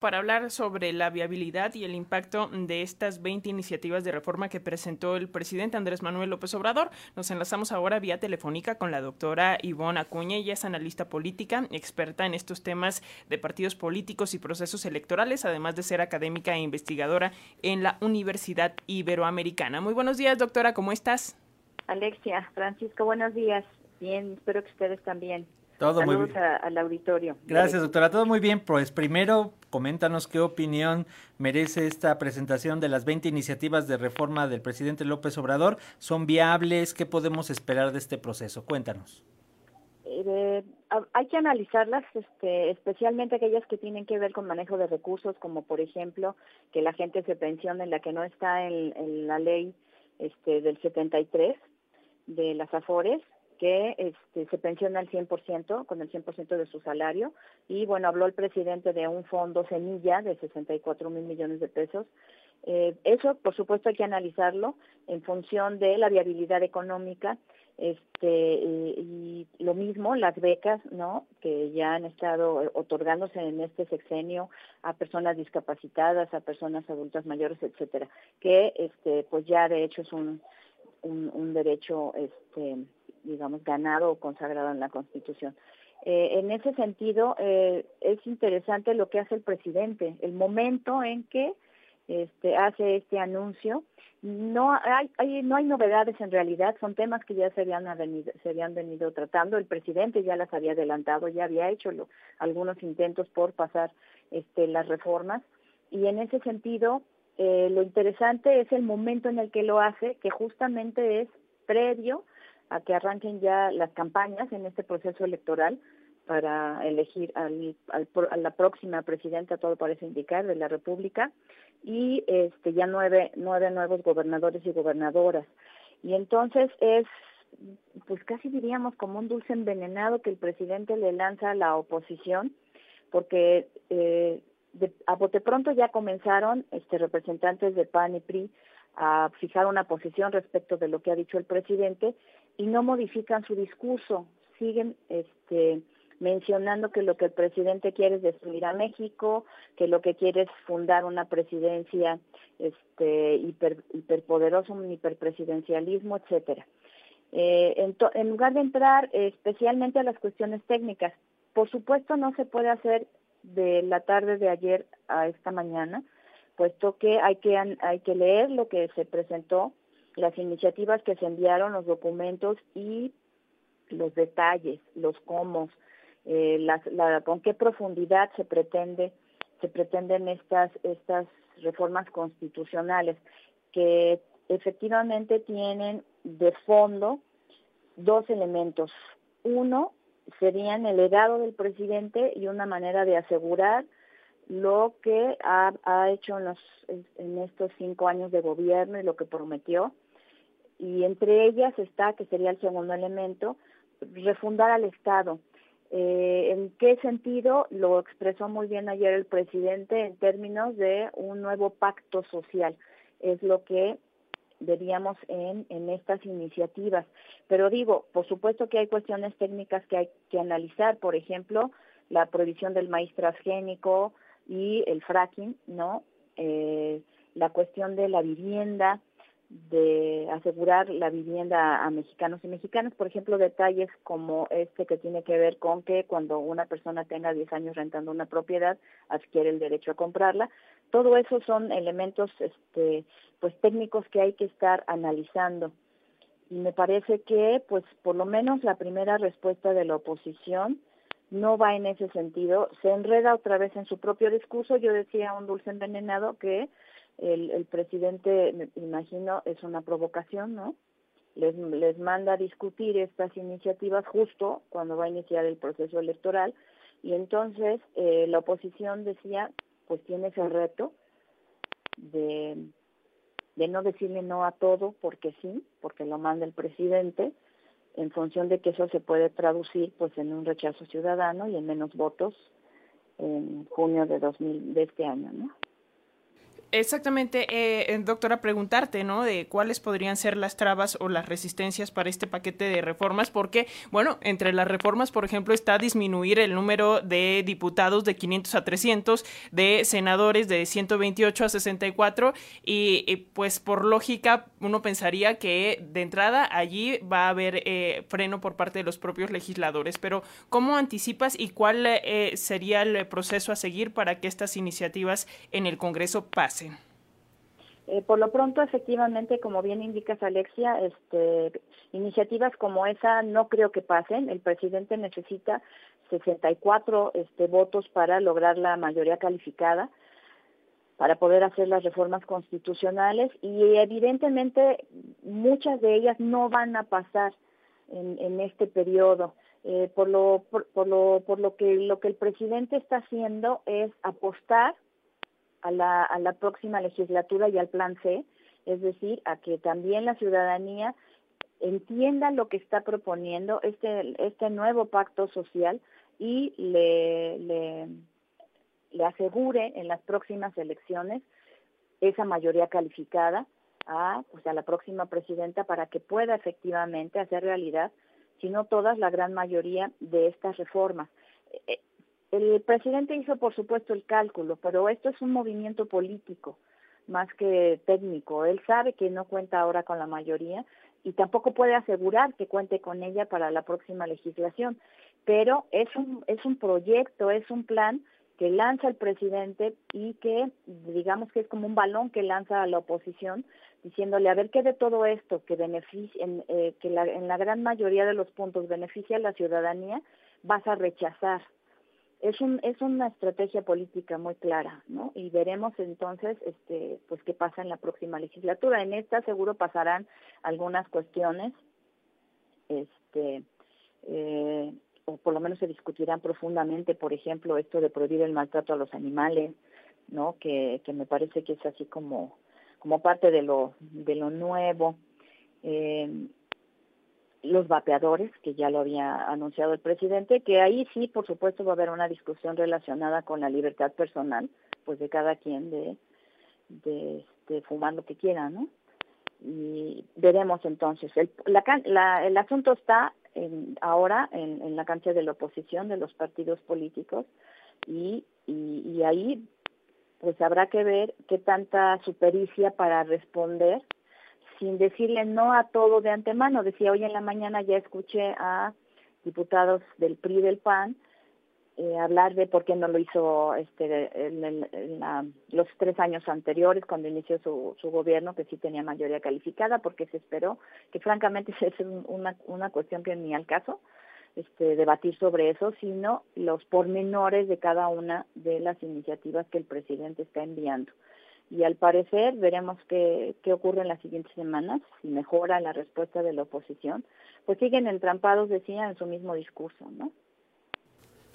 para hablar sobre la viabilidad y el impacto de estas 20 iniciativas de reforma que presentó el presidente Andrés Manuel López Obrador. Nos enlazamos ahora vía telefónica con la doctora Ivonne Acuña. Ella es analista política, experta en estos temas de partidos políticos y procesos electorales, además de ser académica e investigadora en la Universidad Iberoamericana. Muy buenos días, doctora, ¿cómo estás? Alexia, Francisco, buenos días. Bien, espero que ustedes también. Todo muy bien. al auditorio. Gracias, doctora. Todo muy bien. Pues primero, coméntanos qué opinión merece esta presentación de las 20 iniciativas de reforma del presidente López Obrador. ¿Son viables? ¿Qué podemos esperar de este proceso? Cuéntanos. Eh, hay que analizarlas, este, especialmente aquellas que tienen que ver con manejo de recursos, como por ejemplo que la gente se pensione en la que no está en, en la ley este, del 73 de las AFORES, que este, se pensiona al 100%, con el 100% de su salario. Y bueno, habló el presidente de un fondo semilla de 64 mil millones de pesos. Eh, eso, por supuesto, hay que analizarlo en función de la viabilidad económica. Este, y, y lo mismo, las becas, ¿no? Que ya han estado otorgándose en este sexenio a personas discapacitadas, a personas adultas mayores, etcétera, que este, pues ya de hecho es un, un, derecho este, digamos, ganado o consagrado en la Constitución. Eh, en ese sentido, eh, es interesante lo que hace el presidente, el momento en que este, hace este anuncio. No hay, hay, no hay novedades en realidad, son temas que ya se habían, se habían venido tratando. El presidente ya las había adelantado, ya había hecho algunos intentos por pasar este, las reformas. Y en ese sentido, eh, lo interesante es el momento en el que lo hace, que justamente es previo a que arranquen ya las campañas en este proceso electoral para elegir al, a la próxima presidenta, todo parece indicar, de la República, y este ya nueve, nueve nuevos gobernadores y gobernadoras. Y entonces es, pues casi diríamos como un dulce envenenado que el presidente le lanza a la oposición, porque eh, de, a bote pronto ya comenzaron este representantes de PAN y PRI a fijar una posición respecto de lo que ha dicho el presidente y no modifican su discurso, siguen este mencionando que lo que el presidente quiere es destruir a México, que lo que quiere es fundar una presidencia este hiper, hiperpoderosa, un hiperpresidencialismo, etcétera. Eh, en, en lugar de entrar especialmente a las cuestiones técnicas, por supuesto no se puede hacer de la tarde de ayer a esta mañana, puesto que hay que hay que leer lo que se presentó las iniciativas que se enviaron, los documentos y los detalles, los cómo, eh, la, con qué profundidad se pretende se pretenden estas estas reformas constitucionales que efectivamente tienen de fondo dos elementos. Uno serían el legado del presidente y una manera de asegurar lo que ha, ha hecho en, los, en estos cinco años de gobierno y lo que prometió. Y entre ellas está, que sería el segundo elemento, refundar al Estado. Eh, ¿En qué sentido? Lo expresó muy bien ayer el presidente en términos de un nuevo pacto social. Es lo que veríamos en, en estas iniciativas. Pero digo, por supuesto que hay cuestiones técnicas que hay que analizar, por ejemplo, la prohibición del maíz transgénico, y el fracking, ¿no? Eh, la cuestión de la vivienda, de asegurar la vivienda a mexicanos y mexicanas, por ejemplo, detalles como este que tiene que ver con que cuando una persona tenga 10 años rentando una propiedad, adquiere el derecho a comprarla. Todo eso son elementos este pues técnicos que hay que estar analizando. Y me parece que pues por lo menos la primera respuesta de la oposición no va en ese sentido, se enreda otra vez en su propio discurso. Yo decía un dulce envenenado que el, presidente, me imagino, es una provocación, ¿no? Les, les manda a discutir estas iniciativas justo cuando va a iniciar el proceso electoral y entonces eh, la oposición decía, pues tiene ese reto de, no decirle no a todo porque sí, porque lo manda el presidente, en función de que eso se puede traducir pues en un rechazo ciudadano y en menos votos en junio de 2000 de este año, ¿no? Exactamente, eh, doctora, preguntarte, ¿no? De cuáles podrían ser las trabas o las resistencias para este paquete de reformas, porque, bueno, entre las reformas, por ejemplo, está disminuir el número de diputados de 500 a 300, de senadores de 128 a 64, y, y pues por lógica uno pensaría que de entrada allí va a haber eh, freno por parte de los propios legisladores, pero ¿cómo anticipas y cuál eh, sería el proceso a seguir para que estas iniciativas en el Congreso pasen? Eh, por lo pronto, efectivamente, como bien indicas, Alexia, este, iniciativas como esa no creo que pasen. El presidente necesita 64 este, votos para lograr la mayoría calificada para poder hacer las reformas constitucionales y evidentemente muchas de ellas no van a pasar en, este periodo. Eh, por, lo, por, lo, por lo que lo que el presidente está haciendo es apostar a la, a la próxima legislatura y al plan C, es decir, a que también la ciudadanía entienda lo que está proponiendo este, este nuevo pacto social y le, le, asegure en las próximas elecciones esa mayoría calificada a, pues, a la próxima presidenta para que pueda efectivamente hacer realidad, si no todas, la gran mayoría de estas reformas. El presidente hizo, por supuesto, el cálculo, pero esto es un movimiento político más que técnico. Él sabe que no cuenta ahora con la mayoría y tampoco puede asegurar que cuente con ella para la próxima legislación. Pero es un, es un proyecto, es un plan que lanza el presidente y que digamos que es como un balón que lanza a la oposición diciéndole a ver qué de todo esto que beneficia en, eh, que la, en la gran mayoría de los puntos beneficia a la ciudadanía vas a rechazar es un es una estrategia política muy clara no y veremos entonces este pues qué pasa en la próxima legislatura. En esta seguro pasarán algunas cuestiones este eh, o por lo menos se discutirán profundamente por ejemplo esto de prohibir el maltrato a los animales no que, que me parece que es así como como parte de lo de lo nuevo. Eh, los vapeadores, que ya lo había anunciado el presidente, que ahí sí, por supuesto, va a haber una discusión relacionada con la libertad personal, pues de cada quien de, de, fumar lo que quiera, ¿no? Y veremos entonces. El, la, el asunto está en, ahora en, en, la cancha de la oposición, de los partidos políticos, y, y ahí pues habrá que ver qué tanta supericia para responder sin decirle no a todo de antemano. Decía, hoy en la mañana ya escuché a diputados del PRI del PAN eh, hablar de por qué no lo hizo este en, los tres años anteriores cuando inició su, su gobierno que sí tenía mayoría calificada porque se esperó que francamente es una, una cuestión que ni al caso este, debatir sobre eso sino los pormenores de cada una de las iniciativas que el presidente está enviando y al parecer veremos qué, qué ocurre en las siguientes semanas, si mejora la respuesta de la oposición, pues siguen entrampados, decía, en su mismo discurso, ¿no?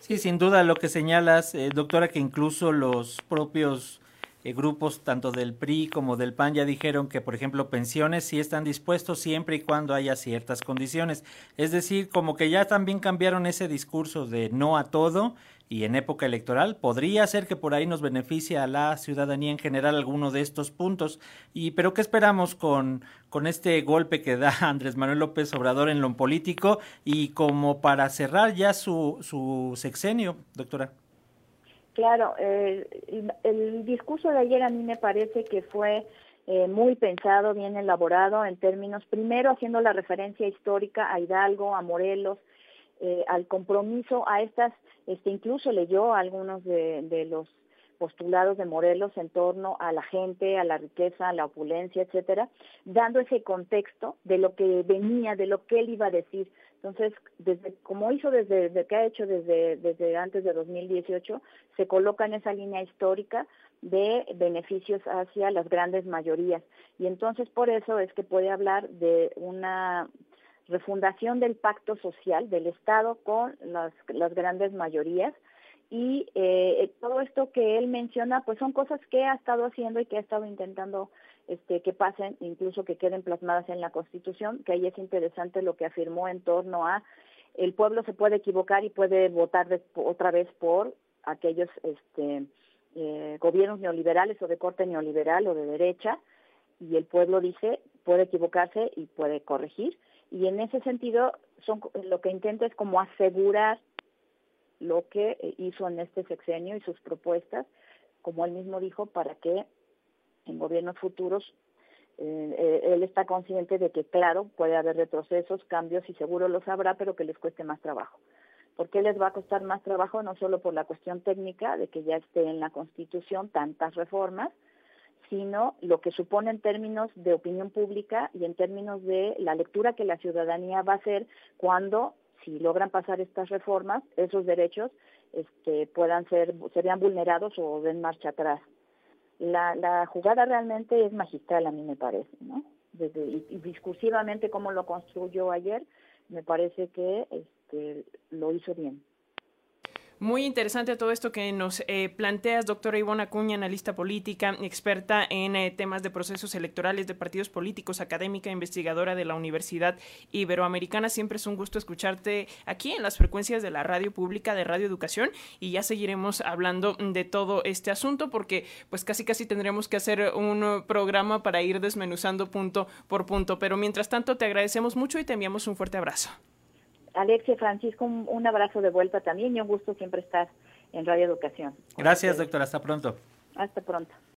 Sí, sin duda lo que señalas, eh, doctora, que incluso los propios eh, grupos tanto del PRI como del PAN ya dijeron que, por ejemplo, pensiones sí están dispuestos siempre y cuando haya ciertas condiciones. Es decir, como que ya también cambiaron ese discurso de no a todo y en época electoral podría ser que por ahí nos beneficie a la ciudadanía en general alguno de estos puntos. Y pero qué esperamos con con este golpe que da Andrés Manuel López Obrador en lo político y como para cerrar ya su su sexenio, doctora. Claro, eh, el, discurso de ayer a mí me parece que fue eh, muy pensado, bien elaborado en términos, primero haciendo la referencia histórica a Hidalgo, a Morelos, eh, al compromiso, a estas, este, incluso leyó algunos de, de los postulados de Morelos en torno a la gente, a la riqueza, a la opulencia, etcétera, dando ese contexto de lo que venía, de lo que él iba a decir, entonces, desde como hizo desde, desde que ha hecho desde, desde antes de 2018, se coloca en esa línea histórica de beneficios hacia las grandes mayorías. Y entonces por eso es que puede hablar de una refundación del pacto social del Estado con las, las grandes mayorías. Y eh, todo esto que él menciona, pues son cosas que ha estado haciendo y que ha estado intentando este, que pasen, incluso que queden plasmadas en la Constitución, que ahí es interesante lo que afirmó en torno a el pueblo se puede equivocar y puede votar otra vez por aquellos este, eh, gobiernos neoliberales o de corte neoliberal o de derecha, y el pueblo dice puede equivocarse y puede corregir, y en ese sentido son lo que intenta es como asegurar lo que eh, hizo en este sexenio y sus propuestas, como él mismo dijo, para que en gobiernos futuros eh, eh, él está consciente de que, claro, puede haber retrocesos, cambios y seguro los habrá, pero que les cueste más trabajo. ¿Por qué les va a costar más trabajo? No solo por la cuestión técnica de que ya esté en la Constitución tantas reformas, sino lo que supone en términos de opinión pública y en términos de la lectura que la ciudadanía va a hacer cuando, si logran pasar estas reformas, esos derechos este, puedan ser, serían vulnerados o den marcha atrás la, la jugada realmente es magistral, a mí me parece, ¿no? Desde, y, discursivamente, como lo construyó ayer, me parece que este, lo hizo bien. Muy interesante todo esto que nos eh, planteas, doctora Ivona Acuña, analista política, experta en eh, temas de procesos electorales de partidos políticos, académica, investigadora de la Universidad Iberoamericana. Siempre es un gusto escucharte aquí en las frecuencias de la radio pública de Radio Educación y ya seguiremos hablando de todo este asunto porque pues casi casi tendremos que hacer un programa para ir desmenuzando punto por punto. Pero mientras tanto te agradecemos mucho y te enviamos un fuerte abrazo. Alexia, Francisco, un, abrazo de vuelta también y un gusto siempre estar en Radio Educación. Gracias, doctora. Hasta pronto. Hasta pronto.